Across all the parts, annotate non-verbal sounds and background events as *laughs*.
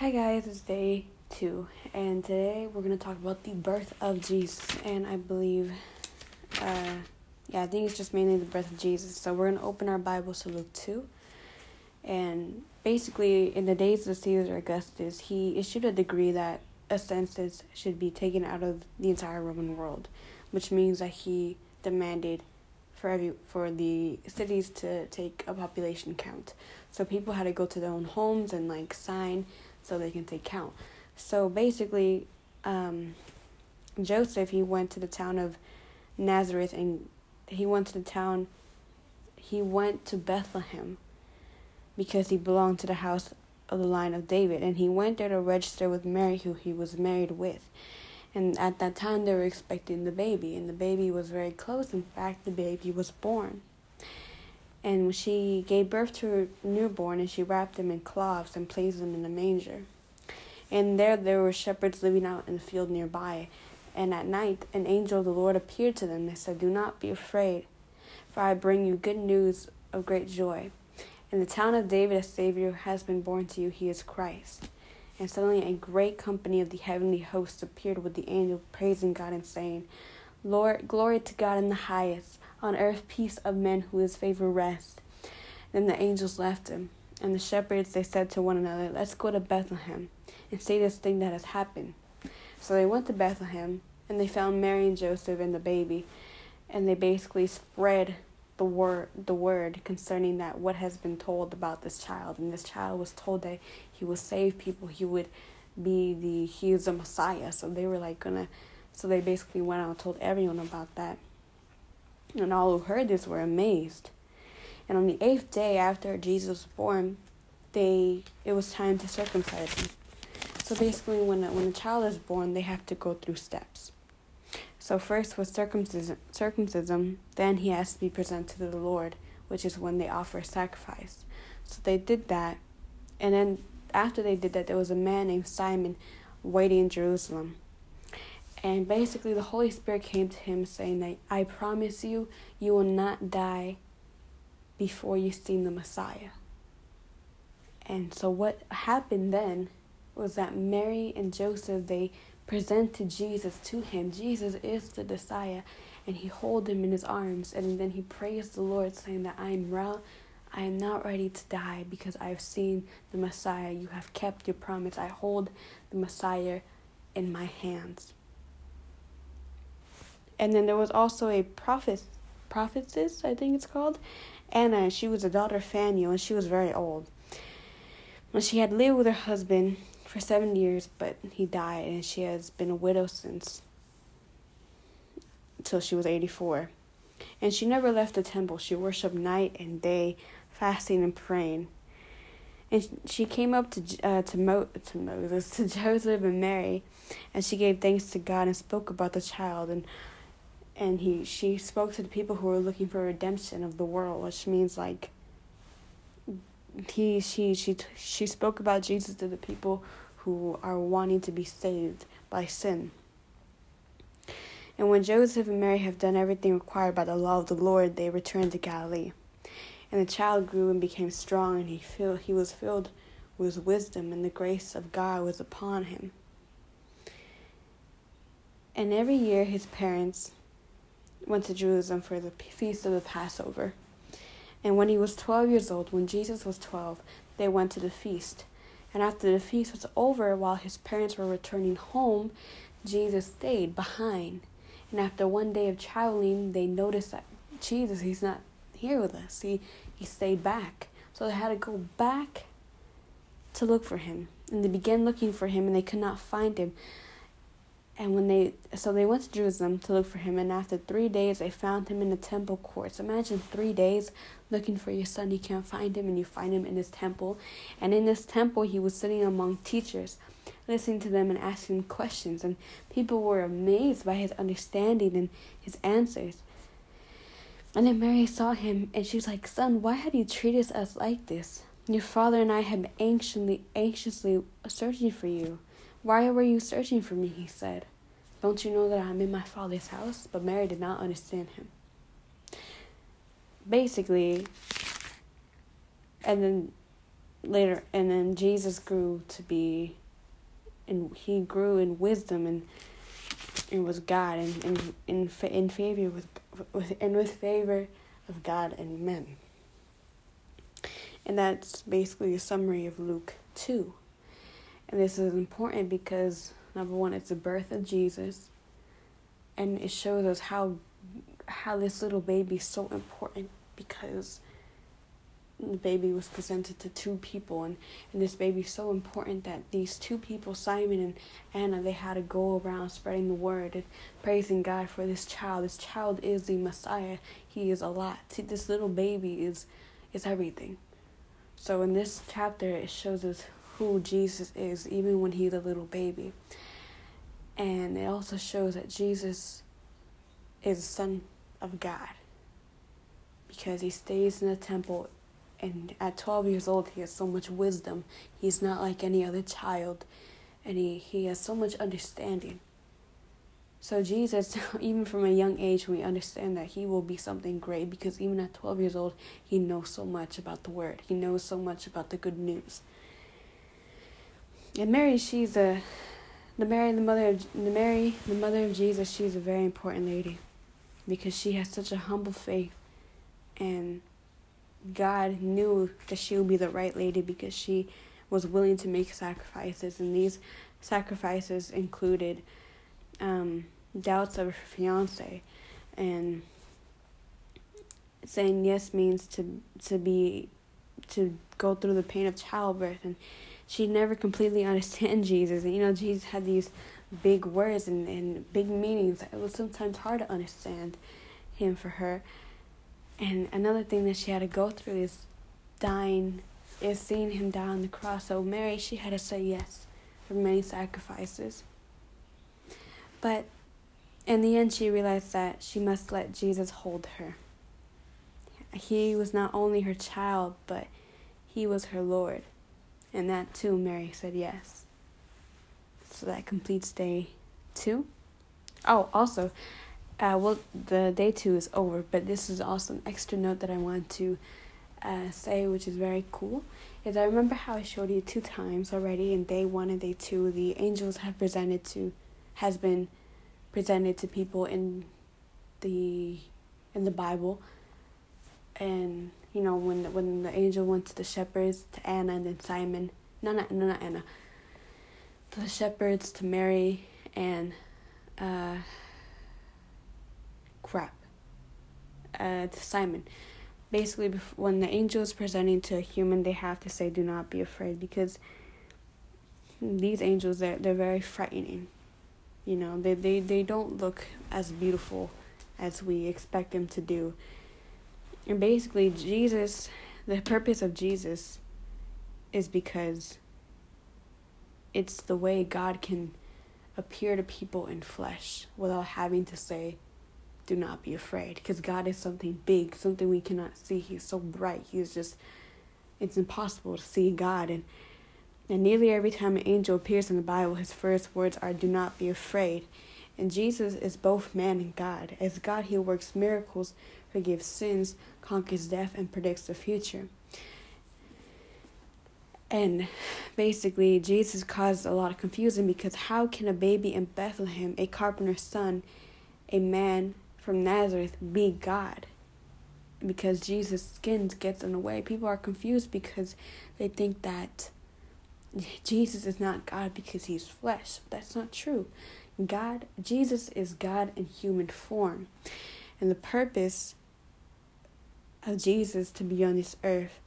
Hi guys, it's day two, and today we're gonna talk about the birth of Jesus. And I believe, uh, yeah, I think it's just mainly the birth of Jesus. So we're gonna open our Bibles to Luke two, and basically, in the days of Caesar Augustus, he issued a decree that a census should be taken out of the entire Roman world, which means that he demanded for every for the cities to take a population count. So people had to go to their own homes and like sign so they can take count. So basically, um, Joseph he went to the town of Nazareth and he went to the town. He went to Bethlehem because he belonged to the house of the line of David, and he went there to register with Mary, who he was married with. And at that time, they were expecting the baby, and the baby was very close. In fact, the baby was born. And she gave birth to her newborn, and she wrapped him in cloths and placed him in a manger. And there, there were shepherds living out in the field nearby. And at night, an angel of the Lord appeared to them. and said, Do not be afraid, for I bring you good news of great joy. In the town of David, a Savior has been born to you. He is Christ. And suddenly a great company of the heavenly hosts appeared with the angel, praising God and saying, Lord, glory to God in the highest, on earth peace of men who his favor rest. Then the angels left him, and the shepherds they said to one another, Let's go to Bethlehem and see this thing that has happened. So they went to Bethlehem, and they found Mary and Joseph and the baby, and they basically spread the word the word concerning that what has been told about this child and this child was told that he would save people he would be the he is the messiah so they were like gonna so they basically went out and told everyone about that. And all who heard this were amazed. And on the eighth day after jesus was born they it was time to circumcise him. So basically when a, when a child is born they have to go through steps. So first was circumcision, circumcision, then he has to be presented to the Lord, which is when they offer sacrifice. So they did that, and then after they did that, there was a man named Simon waiting in Jerusalem. And basically, the Holy Spirit came to him saying that I promise you, you will not die before you see the Messiah. And so, what happened then was that Mary and Joseph they presented Jesus to him. Jesus is the Messiah, and he held him in his arms, and then he praised the Lord, saying that I am real. I am not ready to die because I have seen the Messiah. You have kept your promise. I hold the Messiah in my hands. And then there was also a prophet, prophetess, I think it's called, Anna. She was a daughter of Phanuel, and she was very old. When she had lived with her husband for seven years, but he died, and she has been a widow since until she was 84. And she never left the temple. She worshiped night and day, fasting and praying. And she came up to uh, to, Mo- to Moses, *laughs* to Joseph and Mary, and she gave thanks to God and spoke about the child. And and he she spoke to the people who were looking for redemption of the world, which means like he she she she spoke about Jesus to the people who are wanting to be saved by sin. And when Joseph and Mary have done everything required by the law of the Lord, they return to Galilee. And the child grew and became strong, and he filled, he was filled with wisdom, and the grace of God was upon him. And every year his parents went to Jerusalem for the feast of the Passover. And when he was 12 years old, when Jesus was 12, they went to the feast. And after the feast was over, while his parents were returning home, Jesus stayed behind. And after one day of traveling, they noticed that Jesus, he's not here with us. He, he stayed back. So they had to go back to look for him. And they began looking for him, and they could not find him. And when they, so they went to Jerusalem to look for him, and after three days, they found him in the temple courts. Imagine three days looking for your son, you can't find him, and you find him in his temple. And in this temple, he was sitting among teachers, listening to them and asking questions. And people were amazed by his understanding and his answers. And then Mary saw him, and she was like, Son, why have you treated us like this? Your father and I have been anxiously, anxiously searching for you. Why were you searching for me? He said. Don't you know that I'm in my father's house? But Mary did not understand him. Basically, and then later, and then Jesus grew to be, and he grew in wisdom and and was God and in in in favor with with and with favor of God and men. And that's basically a summary of Luke two. And this is important because number one, it's the birth of Jesus, and it shows us how how this little baby is so important because the baby was presented to two people. And, and this baby is so important that these two people simon and anna they had to go around spreading the word and praising god for this child. This child is the messiah. He is a lot this little baby is is everything. So in this chapter it shows us who jesus is even when he's a little baby. And it also shows that jesus is son of god because he stays in the temple and at 12 years old he has so much wisdom. He's not like any other child and he, he has so much understanding. So jesus *laughs* even from a young age we understand that he will be something great because even at 12 years old he knows so much about the word. He knows so much about the good news and mary she's a the mary the mother of the mary the mother of jesus she's a very important lady because she has such a humble faith and God knew that she would be the right lady because she was willing to make sacrifices, and these sacrifices included um, doubts of her fiance, and saying yes means to to be to go through the pain of childbirth, and she never completely understand *laughs* Jesus. And you know, Jesus had these big words and, and big meanings. It was sometimes hard to understand him for her. And another thing that she had to go through is dying, is seeing him die on the cross. So Mary, she had to say yes for many sacrifices. But in the end, she realized that she must let Jesus hold her. He was not only her child, but he was her Lord. And that too, Mary said yes. So that completes day two. Oh, also, uh, well, the day two is over, but this is also an extra note that I want to uh, say, which is very cool. Is I remember how I showed you two times already in day one and day two, the angels have presented to, has been presented to people in the in the Bible, and you know when when the angel went to the shepherds to Anna and then Simon, no, no, no, not Anna, to the shepherds to Mary and. Uh, crap uh, to Simon. Basically, when the angel is presenting to a human, they have to say, "Do not be afraid," because these angels they're they're very frightening. You know, they they they don't look as beautiful as we expect them to do. And basically, Jesus, the purpose of Jesus, is because it's the way God can appear to people in flesh without having to say do not be afraid because God is something big, something we cannot see. He's so bright. He's just, it's impossible to see God. And, and nearly every time an angel appears in the Bible, his first words are, Do not be afraid. And Jesus is both man and God. As God, he works miracles, forgives sins, conquers death, and predicts the future. And basically, Jesus caused a lot of confusion because how can a baby in Bethlehem, a carpenter's son, a man from Nazareth be God. Because Jesus' skin gets in the way. People are confused because they think that Jesus is not God because he's flesh. That's not true. God, Jesus is God in human form. And the purpose of Jesus to be on this earth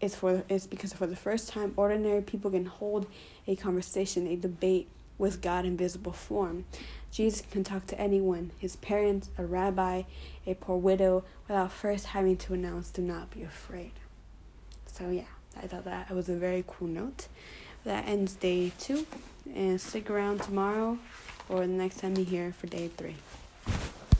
is for is because for the first time ordinary people can hold a conversation, a debate with God in visible form. Jesus can talk to anyone, his parents, a rabbi, a poor widow, without first having to announce, do not be afraid. So, yeah, I thought that was a very cool note. That ends day two, and stick around tomorrow or the next time you hear for day three.